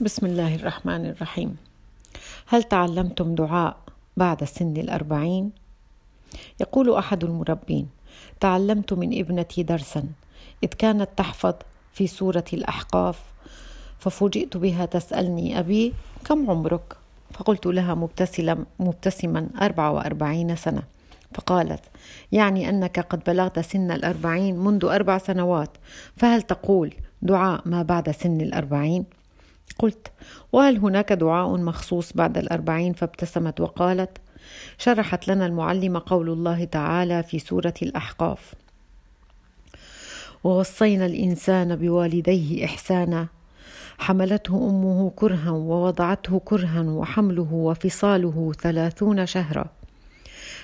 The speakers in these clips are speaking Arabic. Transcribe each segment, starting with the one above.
بسم الله الرحمن الرحيم هل تعلمتم دعاء بعد سن الأربعين؟ يقول أحد المربين تعلمت من ابنتي درسا إذ كانت تحفظ في سورة الأحقاف ففوجئت بها تسألني أبي كم عمرك؟ فقلت لها مبتسما مبتسما أربعة وأربعين سنة فقالت يعني أنك قد بلغت سن الأربعين منذ أربع سنوات فهل تقول دعاء ما بعد سن الأربعين؟ قلت وهل هناك دعاء مخصوص بعد الأربعين؟ فابتسمت وقالت شرحت لنا المعلمة قول الله تعالى في سورة الأحقاف ووصينا الإنسان بوالديه إحسانا حملته أمه كرها ووضعته كرها وحمله وفصاله ثلاثون شهرا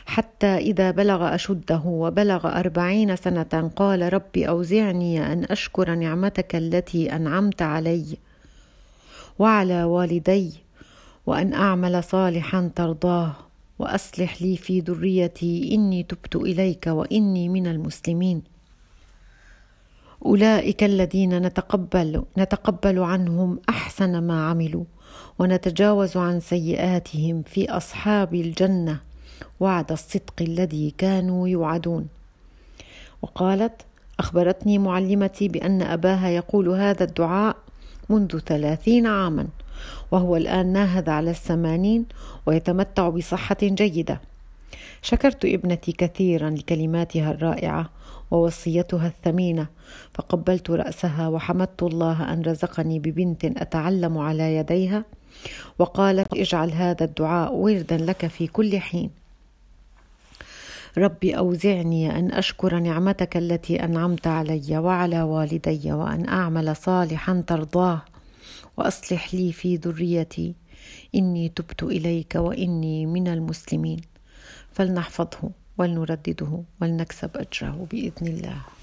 حتى إذا بلغ أشده وبلغ أربعين سنة قال رب أوزعني أن أشكر نعمتك التي أنعمت علي وعلى والدي وأن أعمل صالحا ترضاه وأصلح لي في ذريتي إني تبت إليك وإني من المسلمين. أولئك الذين نتقبل نتقبل عنهم أحسن ما عملوا ونتجاوز عن سيئاتهم في أصحاب الجنة وعد الصدق الذي كانوا يوعدون. وقالت أخبرتني معلمتي بأن أباها يقول هذا الدعاء منذ ثلاثين عاما وهو الآن ناهز على الثمانين ويتمتع بصحة جيدة. شكرت ابنتي كثيرا لكلماتها الرائعة ووصيتها الثمينة فقبلت رأسها وحمدت الله أن رزقني ببنت أتعلم على يديها وقالت اجعل هذا الدعاء وردا لك في كل حين. ربي أوزعني أن أشكر نعمتك التي أنعمت علي وعلى والدي وأن أعمل صالحا ترضاه وأصلح لي في ذريتي. إني تبت إليك وإني من المسلمين. فلنحفظه ولنردده ولنكسب أجره بإذن الله.